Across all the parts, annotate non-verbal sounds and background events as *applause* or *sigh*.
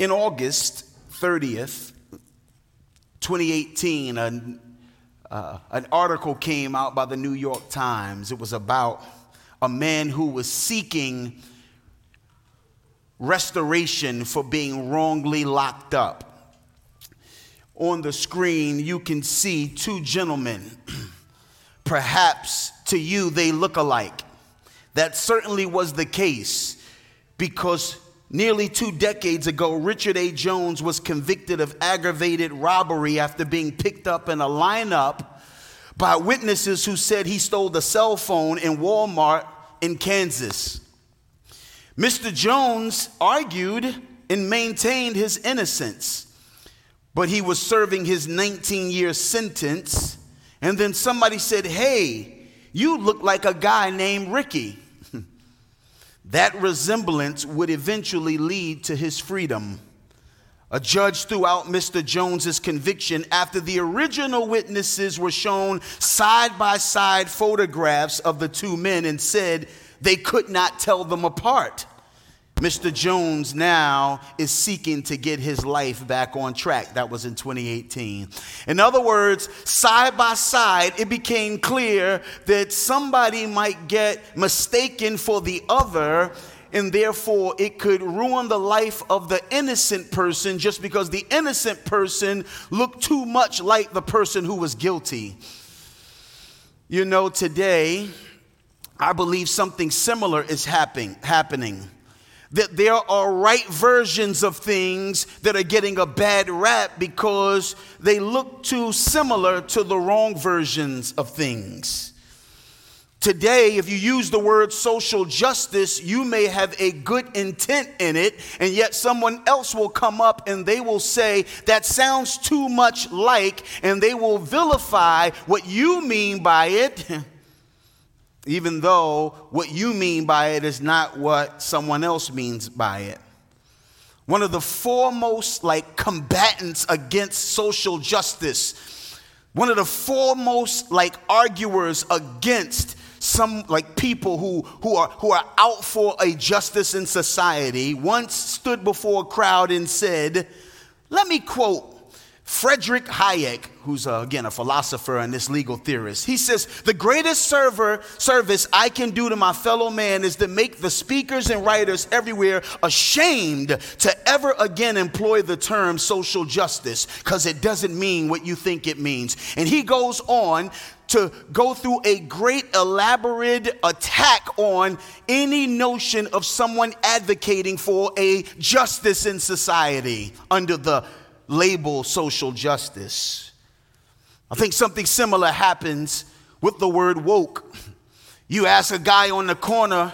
In August 30th, 2018, an, uh, an article came out by the New York Times. It was about a man who was seeking restoration for being wrongly locked up. On the screen, you can see two gentlemen. *clears throat* Perhaps to you, they look alike. That certainly was the case because Nearly two decades ago, Richard A. Jones was convicted of aggravated robbery after being picked up in a lineup by witnesses who said he stole the cell phone in Walmart in Kansas. Mr. Jones argued and maintained his innocence, but he was serving his 19 year sentence. And then somebody said, Hey, you look like a guy named Ricky. That resemblance would eventually lead to his freedom. A judge threw out Mr. Jones's conviction after the original witnesses were shown side by side photographs of the two men and said they could not tell them apart. Mr. Jones now is seeking to get his life back on track. That was in 2018. In other words, side by side, it became clear that somebody might get mistaken for the other, and therefore it could ruin the life of the innocent person just because the innocent person looked too much like the person who was guilty. You know, today, I believe something similar is happening. happening that there are right versions of things that are getting a bad rap because they look too similar to the wrong versions of things. Today, if you use the word social justice, you may have a good intent in it, and yet someone else will come up and they will say, That sounds too much like, and they will vilify what you mean by it. *laughs* even though what you mean by it is not what someone else means by it. One of the foremost like combatants against social justice, one of the foremost like arguers against some like people who, who are who are out for a justice in society once stood before a crowd and said, let me quote Frederick Hayek, who's uh, again a philosopher and this legal theorist, he says, The greatest server, service I can do to my fellow man is to make the speakers and writers everywhere ashamed to ever again employ the term social justice because it doesn't mean what you think it means. And he goes on to go through a great elaborate attack on any notion of someone advocating for a justice in society under the label social justice. I think something similar happens with the word woke. You ask a guy on the corner,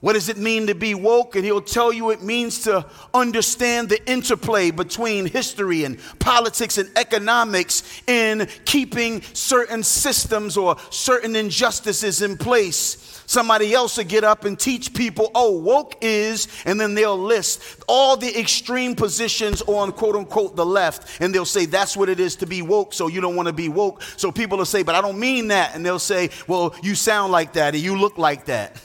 what does it mean to be woke? And he'll tell you it means to understand the interplay between history and politics and economics in keeping certain systems or certain injustices in place. Somebody else will get up and teach people, oh, woke is, and then they'll list all the extreme positions on quote unquote the left, and they'll say that's what it is to be woke, so you don't want to be woke. So people will say, but I don't mean that. And they'll say, well, you sound like that, and you look like that.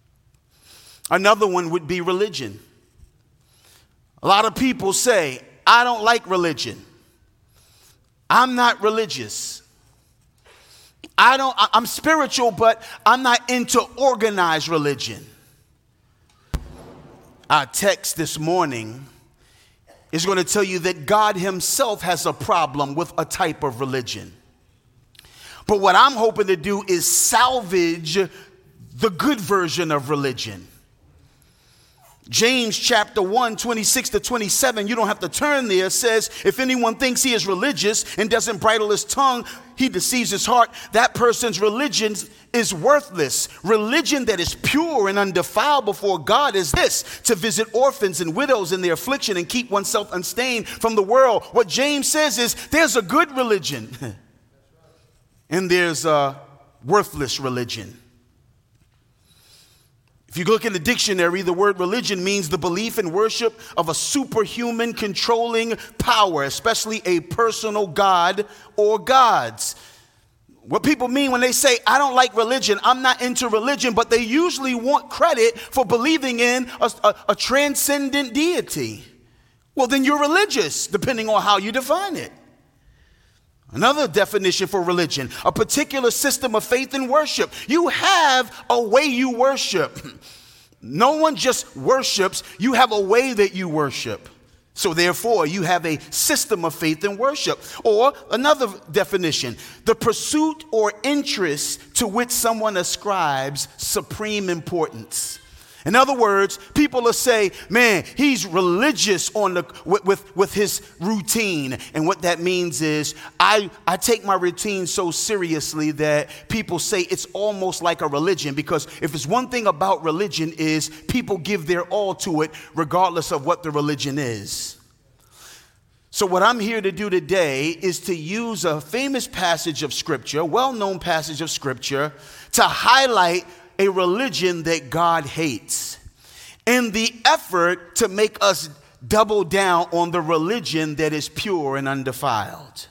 *laughs* Another one would be religion. A lot of people say, I don't like religion. I'm not religious. I don't, I'm spiritual, but I'm not into organized religion. Our text this morning is going to tell you that God Himself has a problem with a type of religion. But what I'm hoping to do is salvage the good version of religion. James chapter 1, 26 to 27, you don't have to turn there, says, If anyone thinks he is religious and doesn't bridle his tongue, he deceives his heart. That person's religion is worthless. Religion that is pure and undefiled before God is this to visit orphans and widows in their affliction and keep oneself unstained from the world. What James says is there's a good religion *laughs* and there's a worthless religion. If you look in the dictionary, the word religion means the belief and worship of a superhuman controlling power, especially a personal God or gods. What people mean when they say, I don't like religion, I'm not into religion, but they usually want credit for believing in a, a, a transcendent deity well, then you're religious, depending on how you define it. Another definition for religion, a particular system of faith and worship. You have a way you worship. *clears throat* No one just worships, you have a way that you worship. So, therefore, you have a system of faith and worship. Or another definition, the pursuit or interest to which someone ascribes supreme importance. In other words, people will say, man, he's religious on the, with, with, with, his routine. And what that means is, I, I take my routine so seriously that people say it's almost like a religion. Because if it's one thing about religion is people give their all to it regardless of what the religion is. So, what I'm here to do today is to use a famous passage of Scripture, well known passage of Scripture, to highlight a religion that God hates. In the effort to make us double down on the religion that is pure and undefiled.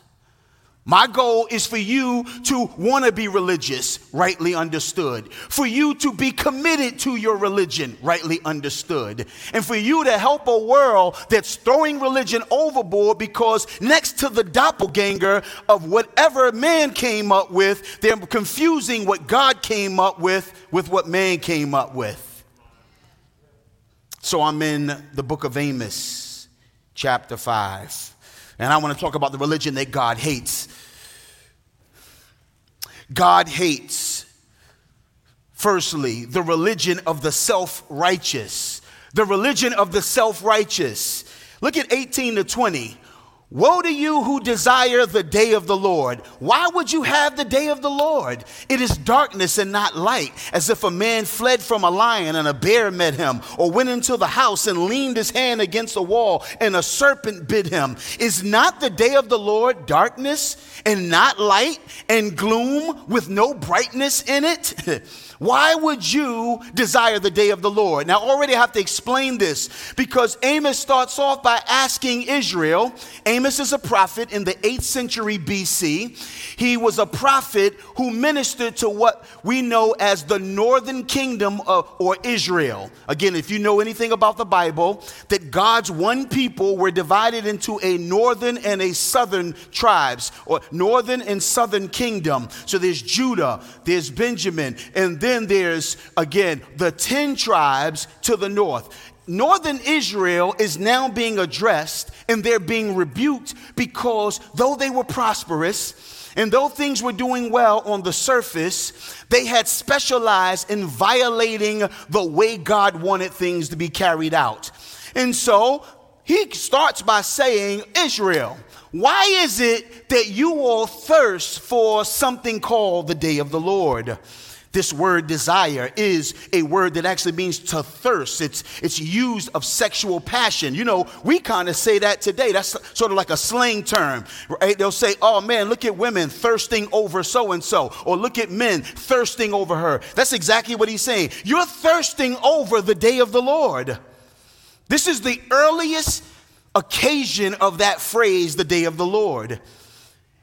My goal is for you to want to be religious, rightly understood. For you to be committed to your religion, rightly understood. And for you to help a world that's throwing religion overboard because next to the doppelganger of whatever man came up with, they're confusing what God came up with with what man came up with. So I'm in the book of Amos, chapter 5. And I want to talk about the religion that God hates. God hates, firstly, the religion of the self righteous. The religion of the self righteous. Look at 18 to 20. Woe to you who desire the day of the Lord. Why would you have the day of the Lord? It is darkness and not light, as if a man fled from a lion and a bear met him, or went into the house and leaned his hand against a wall and a serpent bit him. Is not the day of the Lord darkness and not light and gloom with no brightness in it? *laughs* Why would you desire the day of the Lord? Now, already I have to explain this because Amos starts off by asking Israel. Amos is a prophet in the 8th century BC. He was a prophet who ministered to what we know as the northern kingdom of, or Israel. Again, if you know anything about the Bible, that God's one people were divided into a northern and a southern tribes, or northern and southern kingdom. So there's Judah, there's Benjamin, and then there's, again, the 10 tribes to the north. Northern Israel is now being addressed and they're being rebuked because though they were prosperous, and though things were doing well on the surface, they had specialized in violating the way God wanted things to be carried out. And so he starts by saying, Israel, why is it that you all thirst for something called the day of the Lord? This word desire is a word that actually means to thirst. It's, it's used of sexual passion. You know, we kind of say that today. That's sort of like a slang term, right? They'll say, oh man, look at women thirsting over so and so, or look at men thirsting over her. That's exactly what he's saying. You're thirsting over the day of the Lord. This is the earliest occasion of that phrase, the day of the Lord.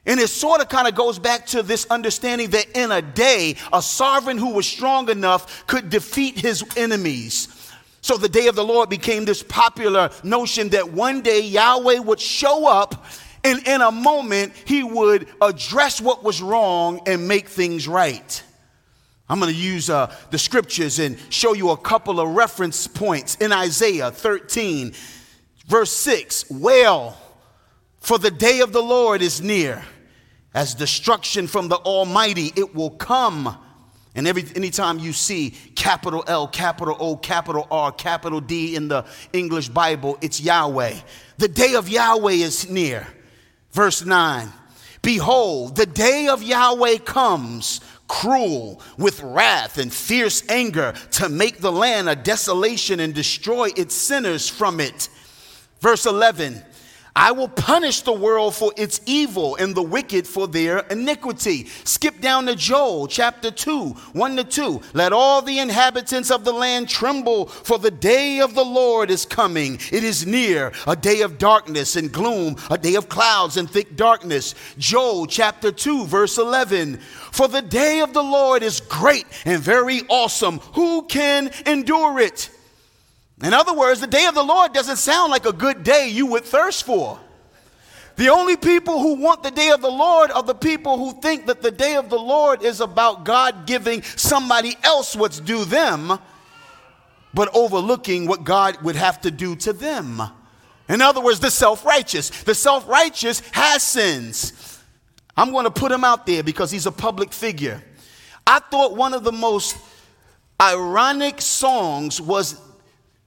And it sort of kind of goes back to this understanding that in a day, a sovereign who was strong enough could defeat his enemies. So the day of the Lord became this popular notion that one day Yahweh would show up and in a moment he would address what was wrong and make things right. I'm going to use uh, the scriptures and show you a couple of reference points in Isaiah 13, verse 6. Well, for the day of the Lord is near as destruction from the Almighty, it will come. And every anytime you see capital L, capital O, capital R, capital D in the English Bible, it's Yahweh. The day of Yahweh is near. Verse 9 Behold, the day of Yahweh comes, cruel, with wrath and fierce anger, to make the land a desolation and destroy its sinners from it. Verse 11 I will punish the world for its evil and the wicked for their iniquity. Skip down to Joel chapter 2, 1 to 2. Let all the inhabitants of the land tremble, for the day of the Lord is coming. It is near, a day of darkness and gloom, a day of clouds and thick darkness. Joel chapter 2, verse 11. For the day of the Lord is great and very awesome. Who can endure it? In other words, the day of the Lord doesn't sound like a good day you would thirst for. The only people who want the day of the Lord are the people who think that the day of the Lord is about God giving somebody else what's due them, but overlooking what God would have to do to them. In other words, the self righteous. The self righteous has sins. I'm going to put him out there because he's a public figure. I thought one of the most ironic songs was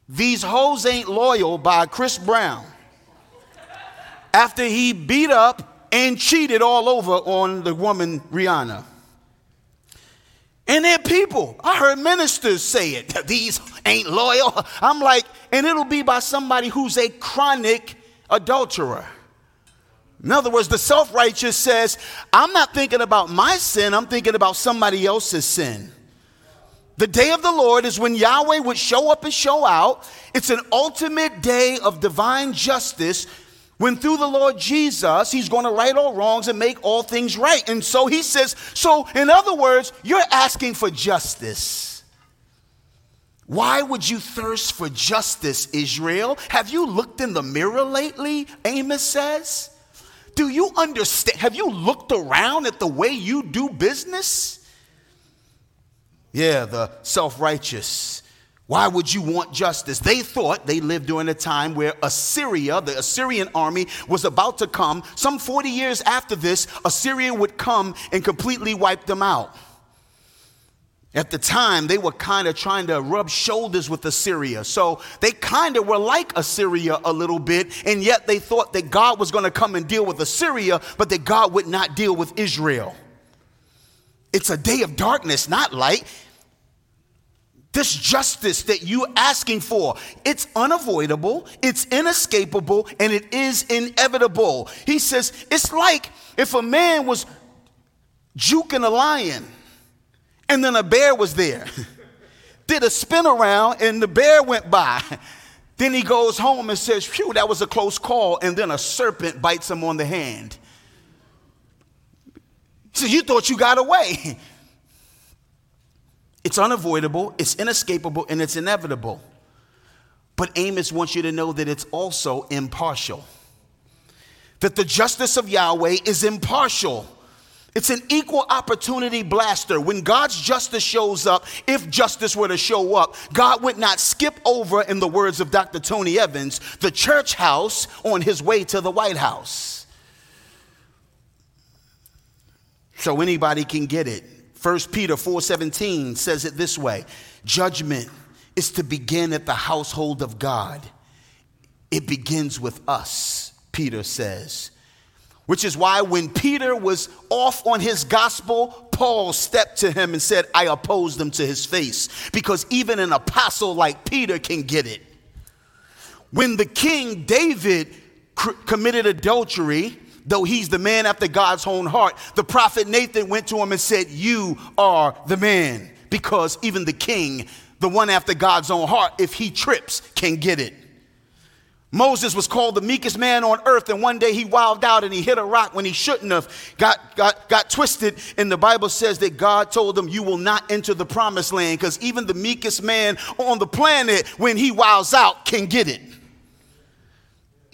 These Hoes Ain't Loyal by Chris Brown after he beat up and cheated all over on the woman Rihanna. And they're people. I heard ministers say it. *laughs* These ain't loyal. I'm like, and it'll be by somebody who's a chronic adulterer. In other words, the self righteous says, I'm not thinking about my sin, I'm thinking about somebody else's sin. The day of the Lord is when Yahweh would show up and show out. It's an ultimate day of divine justice when through the Lord Jesus, he's going to right all wrongs and make all things right. And so he says, so in other words, you're asking for justice. Why would you thirst for justice, Israel? Have you looked in the mirror lately? Amos says. Do you understand? Have you looked around at the way you do business? Yeah, the self righteous why would you want justice? They thought they lived during a time where Assyria, the Assyrian army, was about to come. Some 40 years after this, Assyria would come and completely wipe them out. At the time, they were kind of trying to rub shoulders with Assyria. So they kind of were like Assyria a little bit, and yet they thought that God was going to come and deal with Assyria, but that God would not deal with Israel. It's a day of darkness, not light. This justice that you're asking for, it's unavoidable, it's inescapable, and it is inevitable. He says, it's like if a man was juking a lion and then a bear was there, *laughs* did a spin around and the bear went by. *laughs* Then he goes home and says, Phew, that was a close call. And then a serpent bites him on the hand. So You thought you got away. *laughs* It's unavoidable, it's inescapable, and it's inevitable. But Amos wants you to know that it's also impartial. That the justice of Yahweh is impartial. It's an equal opportunity blaster. When God's justice shows up, if justice were to show up, God would not skip over, in the words of Dr. Tony Evans, the church house on his way to the White House. So anybody can get it. 1 Peter 4:17 says it this way, judgment is to begin at the household of God. It begins with us, Peter says. Which is why when Peter was off on his gospel, Paul stepped to him and said, I oppose them to his face. Because even an apostle like Peter can get it. When the king David committed adultery, though he's the man after God's own heart, the prophet Nathan went to him and said, You are the man. Because even the king, the one after God's own heart, if he trips, can get it. Moses was called the meekest man on earth, and one day he wilded out and he hit a rock when he shouldn't have, got, got, got twisted. And the Bible says that God told him, You will not enter the promised land, because even the meekest man on the planet, when he wilds out, can get it.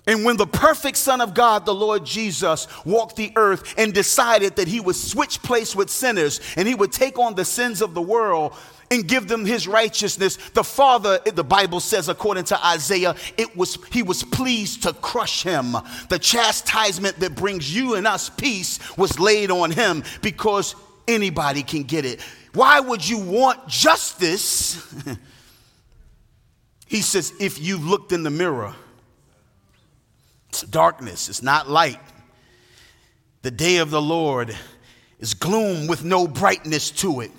And when the perfect Son of God, the Lord Jesus, walked the earth and decided that he would switch place with sinners and he would take on the sins of the world and give them his righteousness, the Father, the Bible says, according to Isaiah, it was he was pleased to crush him. The chastisement that brings you and us peace was laid on him because anybody can get it. Why would you want justice? *laughs* he says, if you looked in the mirror it's darkness, it's not light. The day of the Lord is gloom with no brightness to it.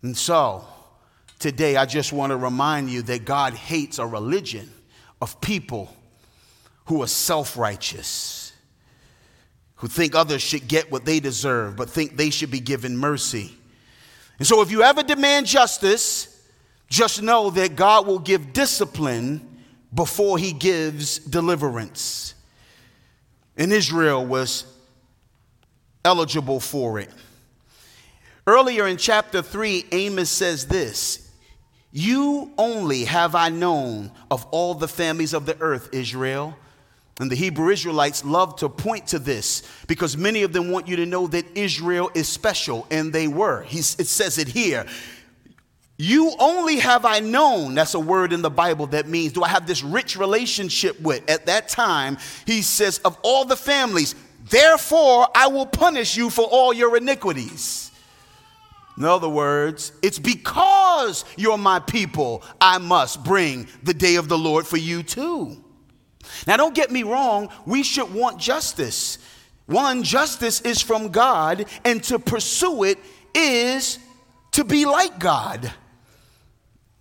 And so, today I just want to remind you that God hates a religion of people who are self righteous, who think others should get what they deserve, but think they should be given mercy. And so, if you ever demand justice, just know that God will give discipline before he gives deliverance. And Israel was eligible for it. Earlier in chapter 3, Amos says this You only have I known of all the families of the earth, Israel. And the Hebrew Israelites love to point to this because many of them want you to know that Israel is special, and they were. He's, it says it here. You only have I known, that's a word in the Bible that means, do I have this rich relationship with? At that time, he says, of all the families, therefore I will punish you for all your iniquities. In other words, it's because you're my people, I must bring the day of the Lord for you too. Now, don't get me wrong, we should want justice. One, justice is from God, and to pursue it is to be like God.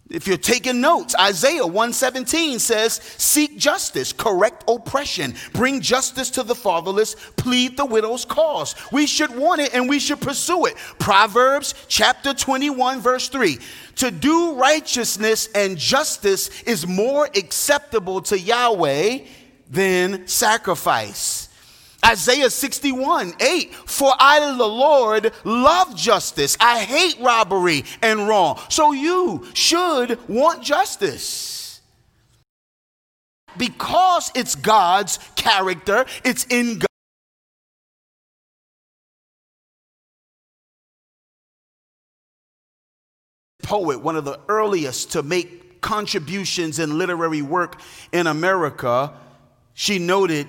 If you're taking notes, Isaiah 117 says, Seek justice, correct oppression, bring justice to the fatherless, plead the widow's cause. We should want it and we should pursue it. Proverbs chapter 21, verse 3. To do righteousness and justice is more acceptable to Yahweh than sacrifice. Isaiah 61, 8. For I, the Lord, love justice. I hate robbery and wrong. So you should want justice. Because it's God's character, it's in God. Poet, one of the earliest to make contributions in literary work in America, she noted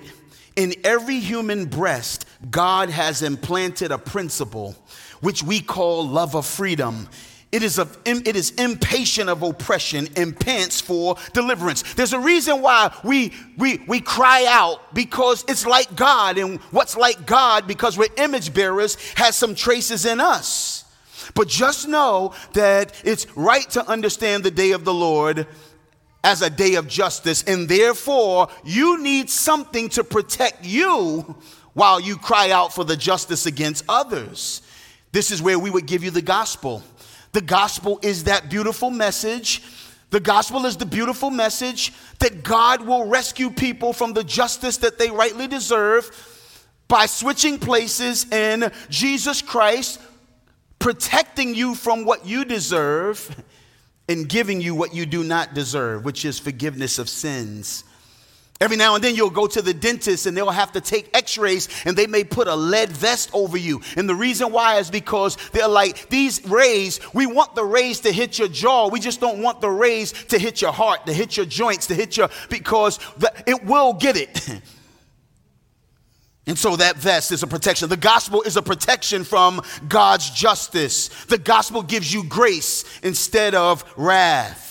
in every human breast, God has implanted a principle which we call love of freedom. It is, it is impatient of oppression and pants for deliverance. There's a reason why we, we, we cry out because it's like God, and what's like God, because we're image bearers, has some traces in us. But just know that it's right to understand the day of the Lord as a day of justice, and therefore you need something to protect you while you cry out for the justice against others. This is where we would give you the gospel. The gospel is that beautiful message. The gospel is the beautiful message that God will rescue people from the justice that they rightly deserve by switching places in Jesus Christ, protecting you from what you deserve in giving you what you do not deserve, which is forgiveness of sins. Every now and then you'll go to the dentist and they'll have to take x rays and they may put a lead vest over you. And the reason why is because they're like, these rays, we want the rays to hit your jaw. We just don't want the rays to hit your heart, to hit your joints, to hit your, because the, it will get it. *laughs* And so that vest is a protection. The gospel is a protection from God's justice. The gospel gives you grace instead of wrath.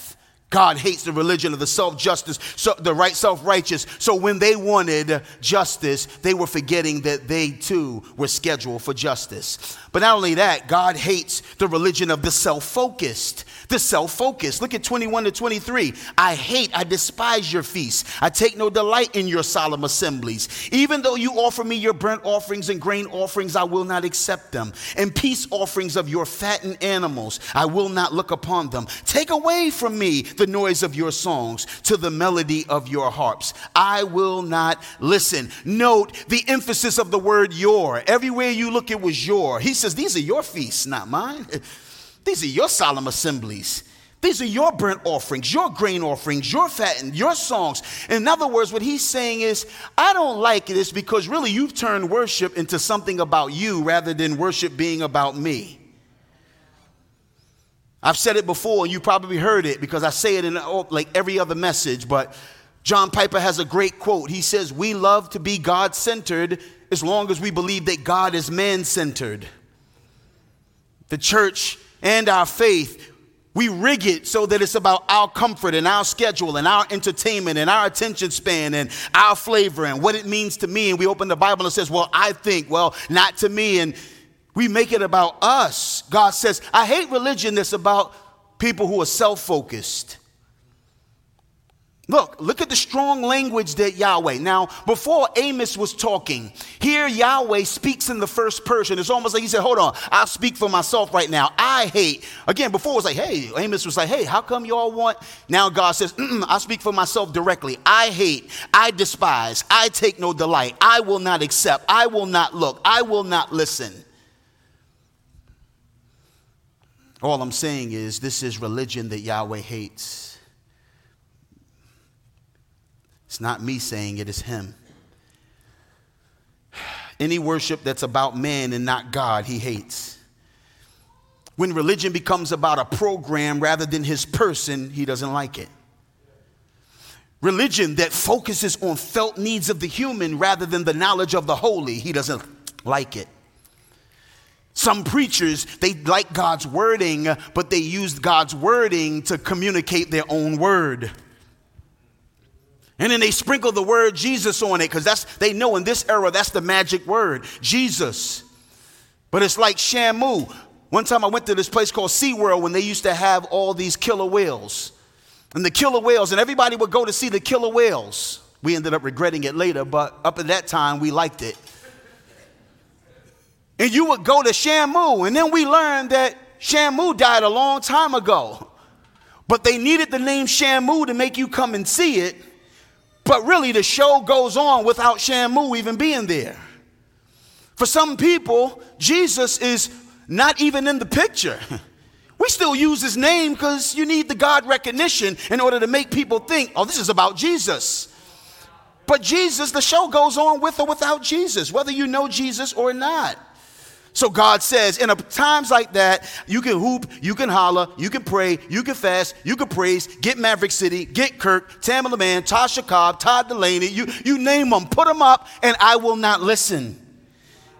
God hates the religion of the self justice, so the right self righteous. So when they wanted justice, they were forgetting that they too were scheduled for justice. But not only that, God hates the religion of the self focused. The self focused. Look at 21 to 23. I hate, I despise your feasts. I take no delight in your solemn assemblies. Even though you offer me your burnt offerings and grain offerings, I will not accept them. And peace offerings of your fattened animals, I will not look upon them. Take away from me the noise of your songs to the melody of your harps. I will not listen. Note the emphasis of the word your. Everywhere you look, it was your. He says, These are your feasts, not mine. *laughs* These are your solemn assemblies. These are your burnt offerings, your grain offerings, your fattened, your songs. In other words, what he's saying is, I don't like this because really you've turned worship into something about you rather than worship being about me. I've said it before, and you probably heard it because I say it in oh, like every other message, but John Piper has a great quote. He says, We love to be God centered as long as we believe that God is man centered. The church and our faith, we rig it so that it's about our comfort and our schedule and our entertainment and our attention span and our flavor and what it means to me. And we open the Bible and it says, Well, I think, well, not to me. And we make it about us. God says, I hate religion that's about people who are self focused. Look, look at the strong language that Yahweh. Now, before Amos was talking, here Yahweh speaks in the first person. It's almost like he said, Hold on, I'll speak for myself right now. I hate. Again, before it was like, Hey, Amos was like, Hey, how come y'all want? Now God says, I speak for myself directly. I hate, I despise, I take no delight, I will not accept, I will not look, I will not listen. All I'm saying is this is religion that Yahweh hates. It's not me saying it's Him. Any worship that's about man and not God, He hates. When religion becomes about a program rather than His person, He doesn't like it. Religion that focuses on felt needs of the human rather than the knowledge of the holy, He doesn't like it. Some preachers, they like God's wording, but they use God's wording to communicate their own word. And then they sprinkle the word Jesus on it because that's they know in this era that's the magic word, Jesus. But it's like Shamu. One time I went to this place called SeaWorld when they used to have all these killer whales. And the killer whales, and everybody would go to see the killer whales. We ended up regretting it later, but up at that time we liked it. And you would go to Shamu, and then we learned that Shamu died a long time ago. But they needed the name Shamu to make you come and see it. But really, the show goes on without Shamu even being there. For some people, Jesus is not even in the picture. *laughs* We still use his name because you need the God recognition in order to make people think, oh, this is about Jesus. But Jesus, the show goes on with or without Jesus, whether you know Jesus or not. So God says, in times like that, you can hoop, you can holler, you can pray, you can fast, you can praise, get Maverick City, get Kirk, Tamela Mann, Tasha Cobb, Todd Dulaney, you, you name them, put them up, and I will not listen.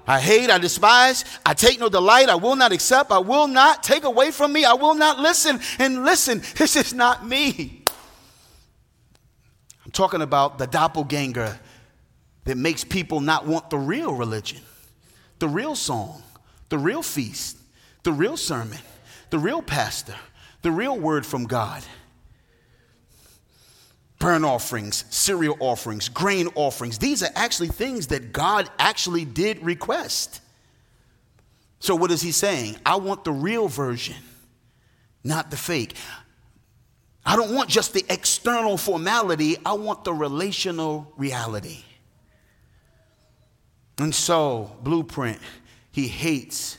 I hate, I despise, I take no delight, I will not accept, I will not take away from me, I will not listen. And listen, *laughs* this is not me. I'm talking about the doppelganger that makes people not want the real religion, the real song, the real feast, the real sermon, the real pastor, the real word from God. Burnt offerings, cereal offerings, grain offerings. These are actually things that God actually did request. So, what is he saying? I want the real version, not the fake. I don't want just the external formality, I want the relational reality. And so, blueprint he hates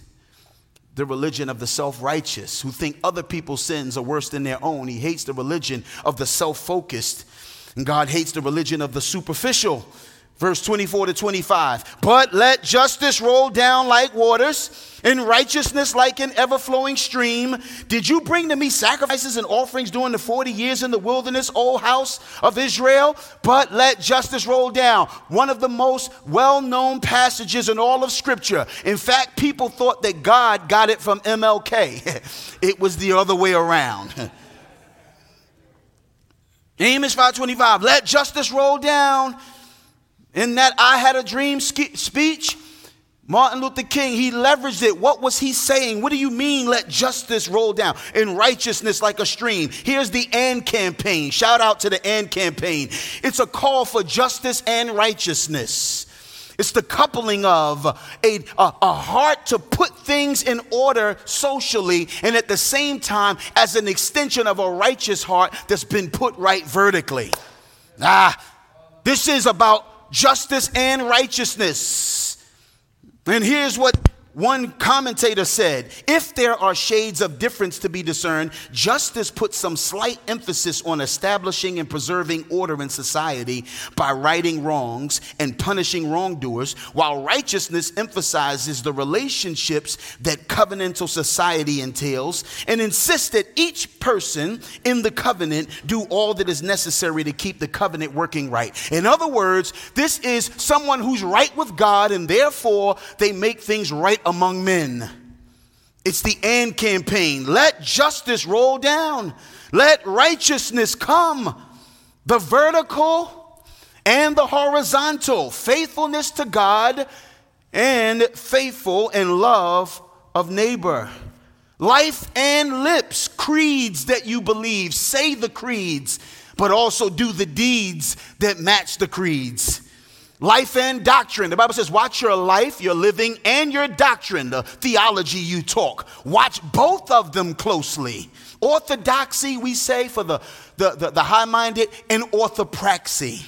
the religion of the self righteous who think other people's sins are worse than their own. He hates the religion of the self focused. And God hates the religion of the superficial Verse 24 to 25. But let justice roll down like waters, and righteousness like an ever flowing stream. Did you bring to me sacrifices and offerings during the 40 years in the wilderness, O house of Israel? But let justice roll down. One of the most well known passages in all of Scripture. In fact, people thought that God got it from MLK, *laughs* it was the other way around. *laughs* Amos 525. Let justice roll down in that I had a dream speech, Martin Luther King, he leveraged it. What was he saying? What do you mean, let justice roll down in righteousness like a stream? Here's the AND campaign. Shout out to the AND campaign. It's a call for justice and righteousness. It's the coupling of a, a, a, heart to put things in order socially and at the same time as an extension of a righteous heart that's been put right vertically. Ah, this is about justice and righteousness. And here's what one commentator said if there are shades of difference to be discerned, justice puts some slight emphasis on establishing and preserving order in society by righting wrongs and punishing wrongdoers, while righteousness emphasizes the relationships that covenantal society entails and insists that each person in the covenant do all that is necessary to keep the covenant working right. In other words, this is someone who's right with God and therefore they make things right among men. It's the AND campaign. Let justice roll down. Let righteousness come. The vertical and the horizontal. Faithfulness to God and faithful and love of neighbor. Life and lips, creeds that you believe. Say the creeds, but also do the deeds that match the creeds. Life and doctrine. The Bible says, watch your life, your living, and your doctrine, the theology you talk. Watch both of them closely. Orthodoxy, we say, for the, the, the, the high minded, and orthopraxy.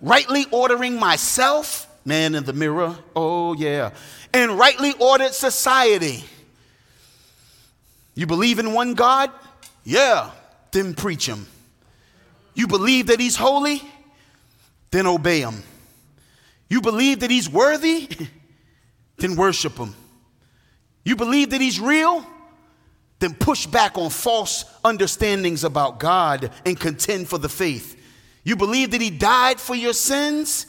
Rightly ordering myself, man in the mirror, oh yeah, and rightly ordered society. You believe in one God? Yeah, then preach Him. You believe that He's holy? Then obey Him. You believe that He's worthy? *laughs* then worship Him. You believe that He's real? Then push back on false understandings about God and contend for the faith. You believe that He died for your sins?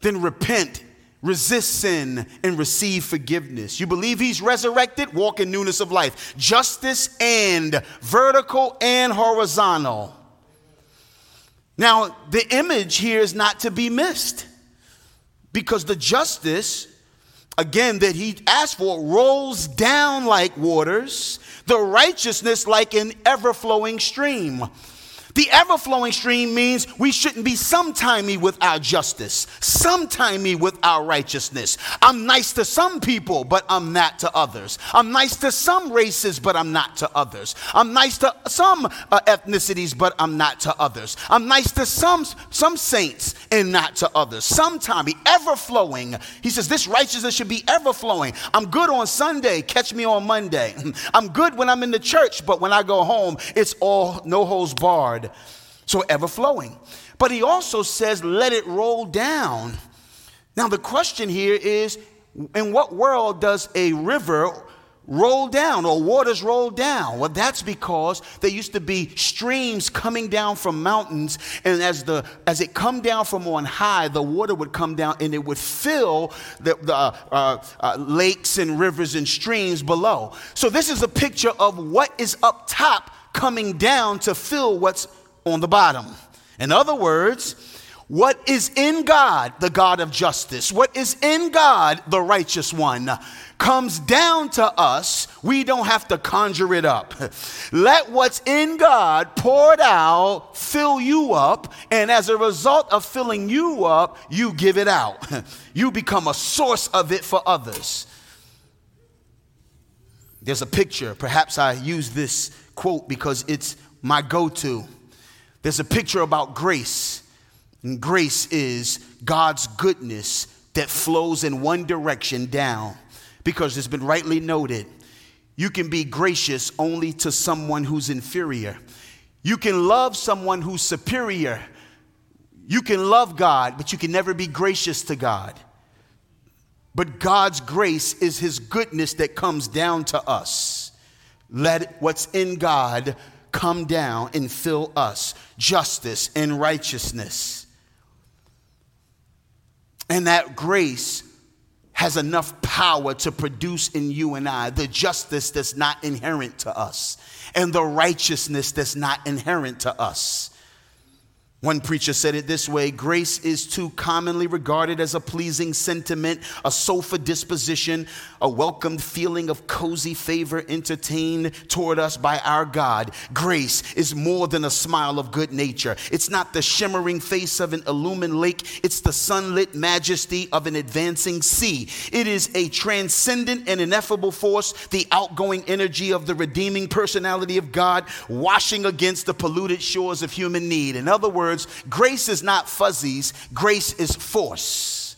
Then repent resist sin and receive forgiveness. You believe he's resurrected, walk in newness of life. Justice and vertical and horizontal. Now, the image here is not to be missed because the justice, again, that he asked for rolls down like waters, the righteousness like an ever flowing stream. The ever flowing stream means we shouldn't be sometimey with our justice, sometimey with our righteousness. I'm nice to some people, but I'm not to others. I'm nice to some races, but I'm not to others. I'm nice to some uh, ethnicities, but I'm not to others. I'm nice to some, some saints and not to others. Sometimey, ever flowing. He says this righteousness should be ever flowing. I'm good on Sunday, catch me on Monday. *laughs* I'm good when I'm in the church, but when I go home, it's all no holds barred so ever flowing. But he also says, let it roll down. Now, the question here is in what world does a river roll down or waters roll down? Well, that's because there used to be streams coming down from mountains, and as the as it come down from on high, the water would come down and it would fill the, the uh, uh, lakes and rivers and streams below. So this is a picture of what is up top coming down to fill what's on the bottom. In other words, what is in God, the God of justice, what is in God, the righteous one, comes down to us. We don't have to conjure it up. Let what's in God poured out fill you up, and as a result of filling you up, you give it out. *laughs* You become a source of it for others. There's a picture. Perhaps I use this quote because it's my go to. There's a picture about grace, and grace is God's goodness that flows in one direction down. Because it's been rightly noted, you can be gracious only to someone who's inferior. You can love someone who's superior. You can love God, but you can never be gracious to God. But God's grace is His goodness that comes down to us. Let what's in God come down and fill us justice and righteousness. And that grace has enough power to produce in you and I the justice that's not inherent to us and the righteousness that's not inherent to us. One preacher said it this way grace is too commonly regarded as a pleasing sentiment, a sofa disposition, a welcomed feeling of cozy favor entertained toward us by our God. Grace is more than a smile of good nature. It's not the shimmering face of an illumined lake, it's the sunlit majesty of an advancing sea. It is a transcendent and ineffable force, the outgoing energy of the redeeming personality of God, washing against the polluted shores of human need. In other words, words, grace is not fuzzies, grace is force.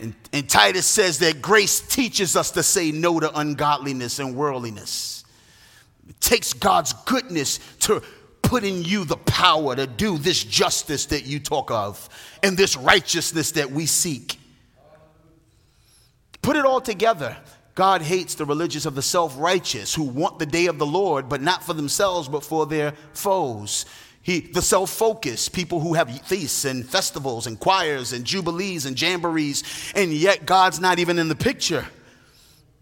And, and, Titus says that grace teaches us to say no to ungodliness and worldliness. It takes God's goodness to put in you the power to do this justice that you talk of and this righteousness that we seek. Put it all together. God hates the religious of the self righteous who want the day of the Lord, but not for themselves, but for their foes. He, the self focused, people who have feasts and festivals and choirs and jubilees and jamborees, and yet God's not even in the picture.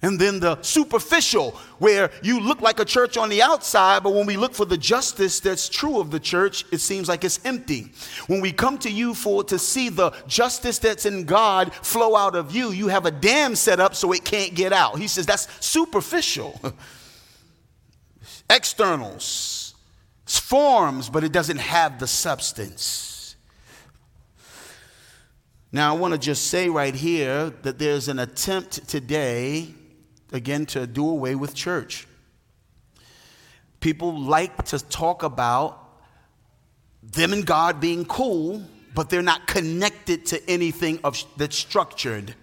And then the superficial, where you look like a church on the outside, but when we look for the justice that's true of the church, it seems like it's empty. When we come to you for to see the justice that's in God flow out of you, you have a dam set up so it can't get out. He says that's superficial. *laughs* Externals forms, but it doesn't have the substance. Now, I want to just say right here that there's an attempt today, again, to do away with church. People like to talk about them and God being cool, but they're not connected to anything of, that's structured.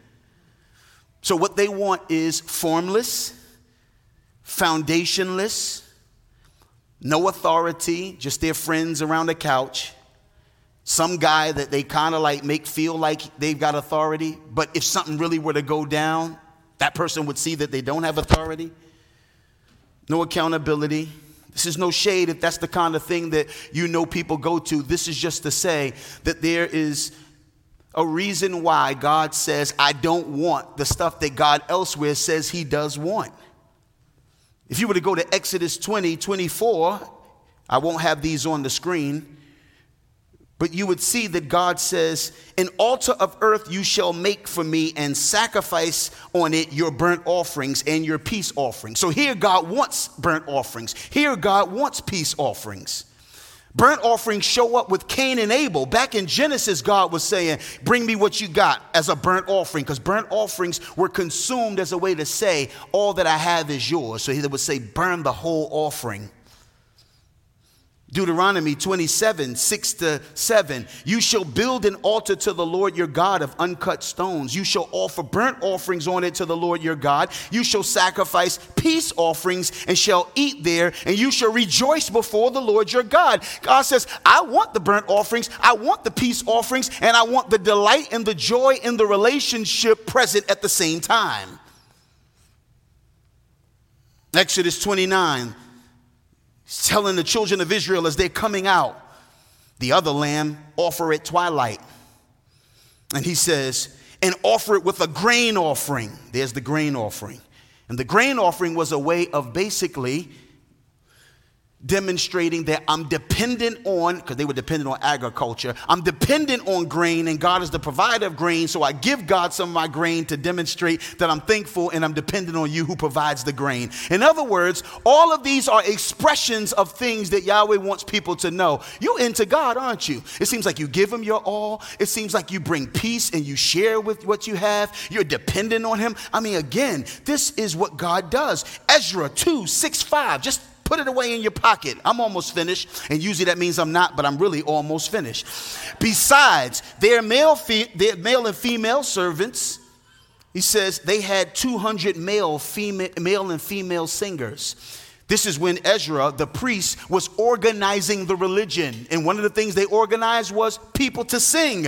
So, what they want is formless, foundationless, no authority, just their friends around the couch. Some guy that they kind of like make feel like they've got authority, but if something really were to go down, that person would see that they don't have authority. No accountability. This is no shade if that's the kind of thing that you know people go to. This is just to say that there is a reason why God says, I don't want the stuff that God elsewhere says he does want. If you were to go to Exodus 20, 24, I won't have these on the screen, but you would see that God says, An altar of earth you shall make for me and sacrifice on it your burnt offerings and your peace offerings. So here God wants burnt offerings. Here God wants peace offerings. Burnt offerings show up with Cain and Abel. Back in Genesis, God was saying, Bring me what you got as a burnt offering, because burnt offerings were consumed as a way to say, All that I have is yours. So he would say, Burn the whole offering. Deuteronomy 27, 6 to 7. You shall build an altar to the Lord your God of uncut stones. You shall offer burnt offerings on it to the Lord your God. You shall sacrifice peace offerings and shall eat there, and you shall rejoice before the Lord your God. God says, I want the burnt offerings, I want the peace offerings, and I want the delight and the joy in the relationship present at the same time. Exodus 29, He's telling the children of Israel as they're coming out, the other lamb offer at twilight. And he says, and offer it with a grain offering. There's the grain offering. And the grain offering was a way of basically demonstrating that I'm dependent on, because they were dependent on agriculture, I'm dependent on grain, and God is the provider of grain. So I give God some of my grain to demonstrate that I'm thankful and I'm dependent on you who provides the grain. In other words, all of these are expressions of things that Yahweh wants people to know. You're into God, aren't you? It seems like you give Him your all, it seems like you bring peace and you share with what you have, you're dependent on Him. I mean, again, this is what God does. Ezra 2 6 5, just Put it away in your pocket. I'm almost finished. And usually that means I'm not, but I'm really almost finished. Besides, their male, fe- their male and female servants, he says they had 200 male, female, male and female singers. This is when Ezra, the priest, was organizing the religion. And one of the things they organized was people to sing.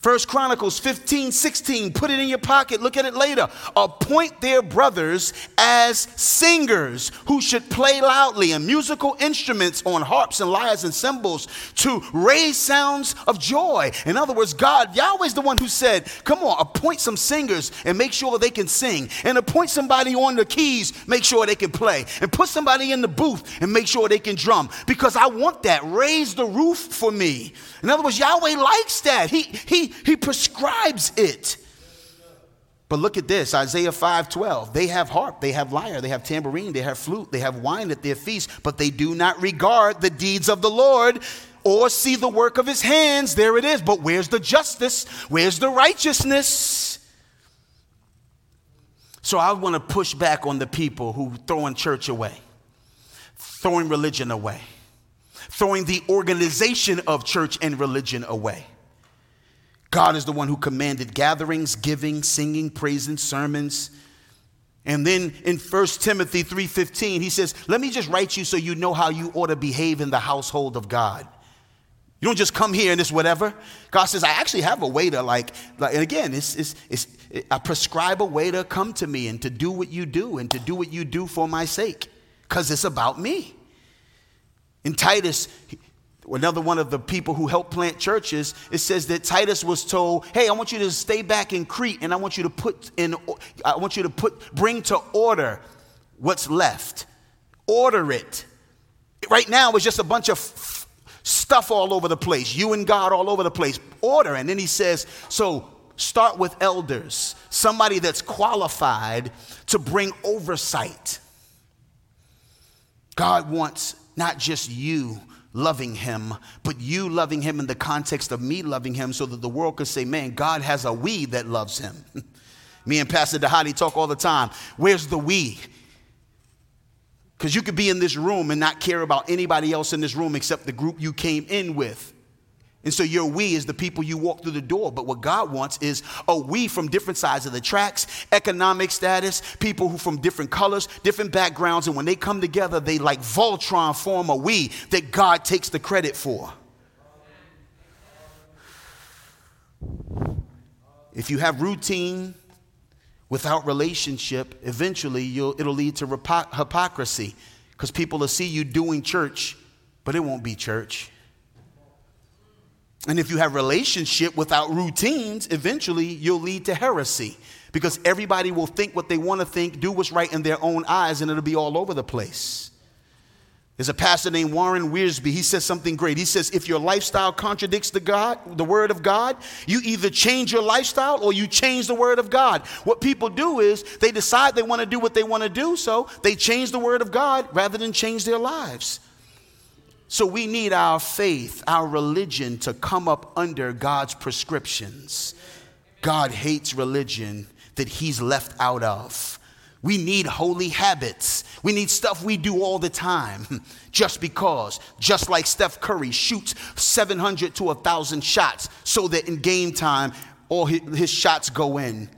First Chronicles 15, 16. Put it in your pocket. Look at it later. Appoint their brothers as singers who should play loudly and musical instruments on harps and lyres and cymbals to raise sounds of joy. In other words, God, Yahweh's the one who said, Come on, appoint some singers and make sure they can sing. And appoint somebody on the keys, make sure they can play. And put somebody in the booth and make sure they can drum. Because I want that. Raise the roof for me. In other words, Yahweh likes that. He, he, he prescribes it. But look at this Isaiah 5:12. They have harp, they have lyre, they have tambourine, they have flute, they have wine at their feast, but they do not regard the deeds of the Lord or see the work of his hands. There it is. But where's the justice? Where's the righteousness? So I want to push back on the people who throwing church away, throwing religion away, throwing the organization of church and religion away. God is the one who commanded gatherings, giving, singing, praising, sermons. And then in 1 Timothy 3:15, he says, "Let me just write you so you know how you ought to behave in the household of God." You don't just come here and it's whatever. God says, I actually have a way to like, like and again, it's, it's, it's, I prescribe a way to come to me and to do what you do and to do what you do for my sake because it's about me. In Titus, another one of the people who helped plant churches, it says that Titus was told, "Hey, I want you to stay back in Crete, and I want you to put in, I want you to put, bring to order what's left, order it." Right now, it's just a bunch of f- stuff all over the place. You and God all over the place. Order, and then he says, "So." Start with elders, somebody that's qualified to bring oversight. God wants not just you loving him, but you loving him in the context of me loving him so that the world could say, man, God has a we that loves him. *laughs* me and Pastor Dhati talk all the time. Where's the we? Because you could be in this room and not care about anybody else in this room except the group you came in with. And so your we is the people you walk through the door. But what God wants is a we from different sides of the tracks, economic status, people who from different colors, different backgrounds. And when they come together, they like Voltron form a we that God takes the credit for. If you have routine without relationship, eventually it'll lead to hypocrisy because people will see you doing church, but it won't be church. And if you have relationship without routines, eventually you'll lead to heresy because everybody will think what they want to think, do what's right in their own eyes, and it'll be all over the place. There's a pastor named Warren Wiersbe. He says something great. He says, if your lifestyle contradicts the God, the word of God, you either change your lifestyle or you change the word of God. What people do is they decide they want to do what they want to do, so they change the word of God rather than change their lives. So we need our faith, our religion to come up under God's prescriptions. God hates religion that he's left out of. We need holy habits. We need stuff we do all the time *laughs* just because. Just like Steph Curry shoots 700 to 1,000 shots so that in game time, all his shots go in.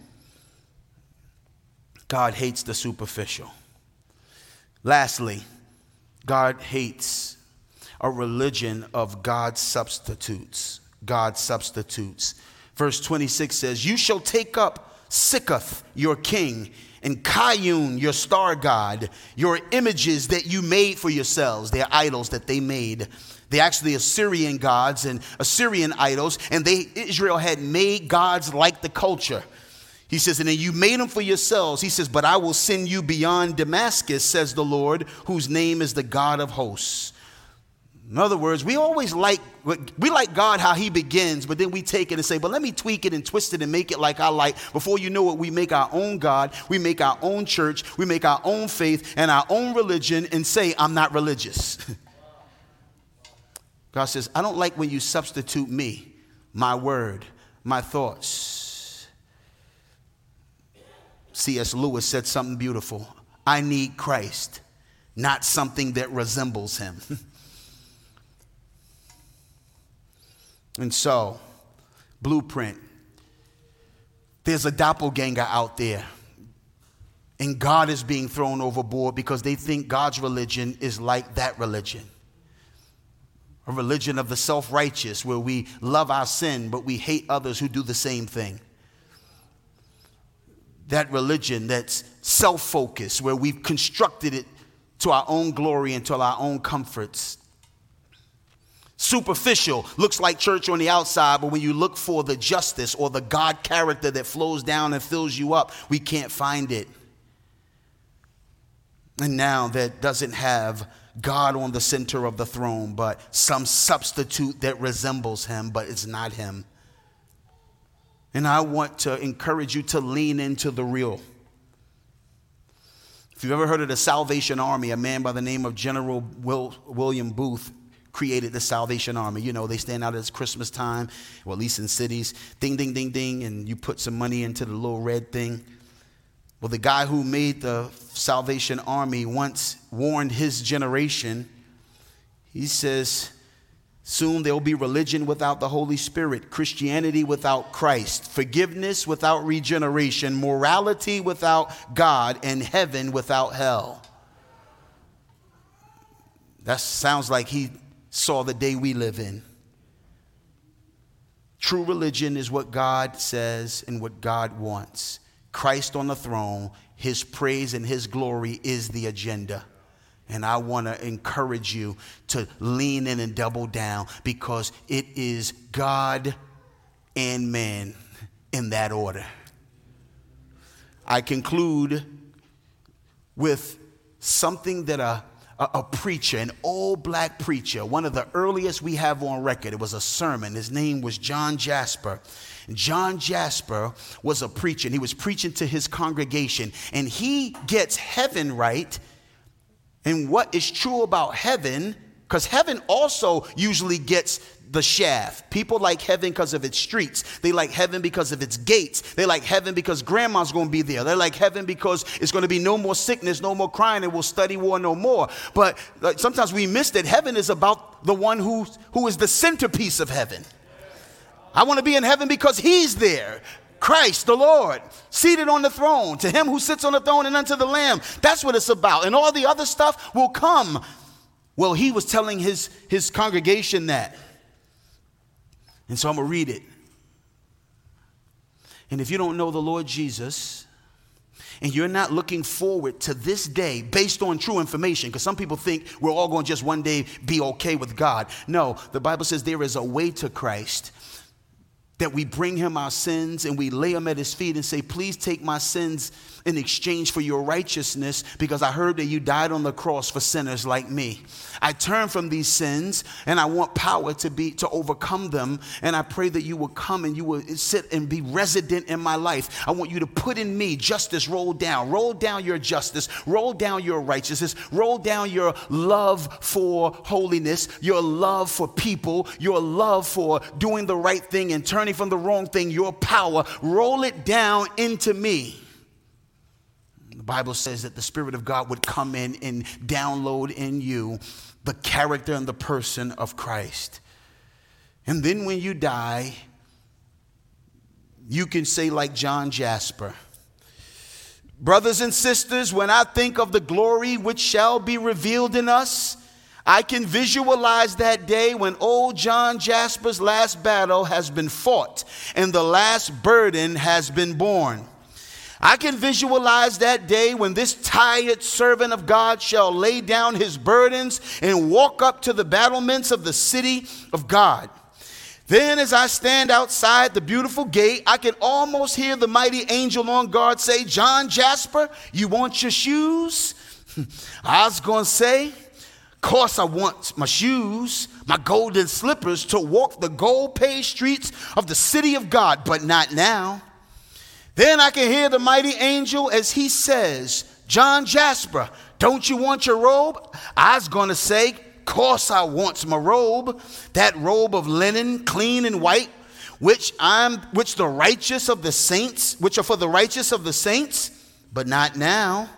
God hates the superficial. Lastly, God hates a religion of God's substitutes. God's substitutes. Verse 26 says, You shall take up Sikkuth, your king, and Kiyyun, your star god, your images that you made for yourselves, their idols that they made. They actually Assyrian gods and Assyrian idols, and they Israel had made gods like the culture. He says, and then you made them for yourselves. He says, but I will send you beyond Damascus, says the Lord, whose name is the God of hosts. In other words, we always like we like God how he begins, but then we take it and say, "But let me tweak it and twist it and make it like I like." Before you know it, we make our own God, we make our own church, we make our own faith and our own religion and say, "I'm not religious." *laughs* God says, "I don't like when you substitute me, my word, my thoughts." C.S. Lewis said something beautiful. I need Christ, not something that resembles him. *laughs* And so, blueprint. There's a doppelganger out there. And God is being thrown overboard because they think God's religion is like that religion. A religion of the self righteous where we love our sin but we hate others who do the same thing. That religion that's self focused where we've constructed it to our own glory and to our own comforts superficial, looks like church on the outside, but when you look for the justice or the God character that flows down and fills you up, we can't find it. And now that doesn't have God on the center of the throne, but some substitute that resembles him, but it's not him. And I want to encourage you to lean into the real. If you've ever heard of the Salvation Army, a man by the name of General Will, William Booth created the Salvation Army. You know, they stand out at Christmas time, or at least in cities, ding, ding, ding, ding, and you put some money into the little red thing. Well, the guy who made the Salvation Army once warned his generation. He says, Soon there will be religion without the Holy Spirit, Christianity without Christ, forgiveness without regeneration, morality without God, and heaven without hell. That sounds like he saw the day we live in. True religion is what God says and what God wants. Christ on the throne, his praise and his glory is the agenda. And I want to encourage you to lean in and double down because it is God and man in that order. I conclude with something that a a, preacher, an old black preacher, one of the earliest we have on record. It was a sermon. His name was John Jasper. John Jasper was a preacher, and he was preaching to his congregation, and he gets heaven right. And what is true about heaven, because heaven also usually gets the shaft. People like heaven because of its streets. They like heaven because of its gates. They like heaven because grandma's going to be there. They like heaven because it's going to be no more sickness, no more crying, and we'll study war no more. But like, sometimes we miss that heaven is about the one who, who is the centerpiece of heaven. I want to be in heaven because he's there. Christ, the Lord, seated on the throne, to him who sits on the throne and unto the Lamb. That's what it's about. And all the other stuff will come. Well, he was telling his, his congregation that. And so I'm going to read it. And if you don't know the Lord Jesus, and you're not looking forward to this day based on true information, because some people think we're all going to just one day be okay with God. No, the Bible says there is a way to Christ that we bring him our sins and we lay them at his feet and say, Please take my sins in exchange for your righteousness because I heard that you died on the cross for sinners like me. I turn from these sins and I want power to be to overcome them and I pray that you will come and you will sit and be resident in my life. I want you to put in me justice roll down. Roll down your justice, roll down your righteousness, roll down your love for holiness, your love for people, your love for doing the right thing and turning from the wrong thing, your power. Roll it down into me. The Bible says that the Spirit of God would come in and download in you the character and the person of Christ. And then when you die, you can say, like John Jasper, Brothers and sisters, when I think of the glory which shall be revealed in us, I can visualize that day when old John Jasper's last battle has been fought and the last burden has been borne. I can visualize that day when this tired servant of God shall lay down his burdens and walk up to the battlements of the city of God. Then, as I stand outside the beautiful gate, I can almost hear the mighty angel on guard say, John Jasper, you want your shoes? *laughs* I was going to say, course, I want my shoes, my golden slippers to walk the gold paved streets of the city of God, but not now. Then I can hear the mighty angel as he says, John Jasper, don't you want your robe? I was going to say, course I want my robe, that robe of linen, clean and white, which I'm which the righteous of the saints, which are for the righteous of the saints, but not now.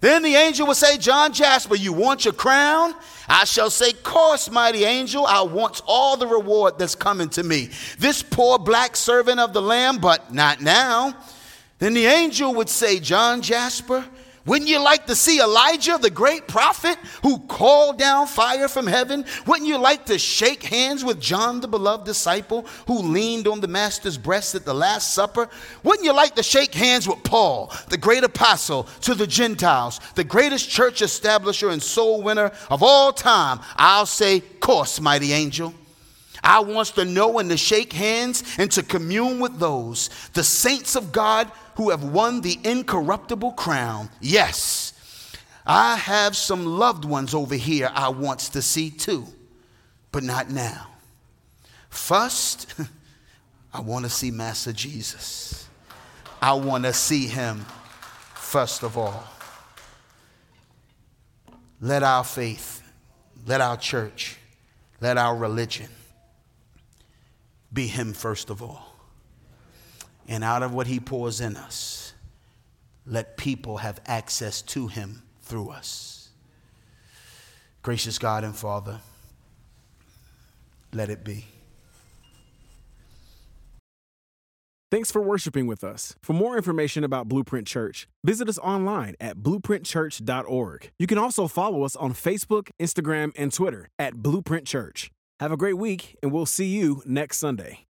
Then the angel will say, John Jasper, you want your crown? I shall say, Course, mighty angel, I want all the reward that's coming to me. This poor black servant of the Lamb, but not now. Then the angel would say, John Jasper, wouldn't you like to see Elijah, the great prophet who called down fire from heaven? Wouldn't you like to shake hands with John, the beloved disciple who leaned on the master's breast at the Last Supper? Wouldn't you like to shake hands with Paul, the great apostle to the Gentiles, the greatest church establisher and soul winner of all time? I'll say, course, mighty angel. I wants to know and to shake hands and to commune with those, the saints of God who have won the incorruptible crown. Yes, I have some loved ones over here I wants to see too, but not now. First, *laughs* I want to see Master Jesus. I want to see him first of all. Let our faith, let our church, let our religion be him first of all. And out of what he pours in us, let people have access to him through us. Gracious God and Father, let it be. Thanks for worshiping with us. For more information about Blueprint Church, visit us online at blueprintchurch.org. You can also follow us on Facebook, Instagram, and Twitter at Blueprint Church. Have a great week, and we'll see you next Sunday.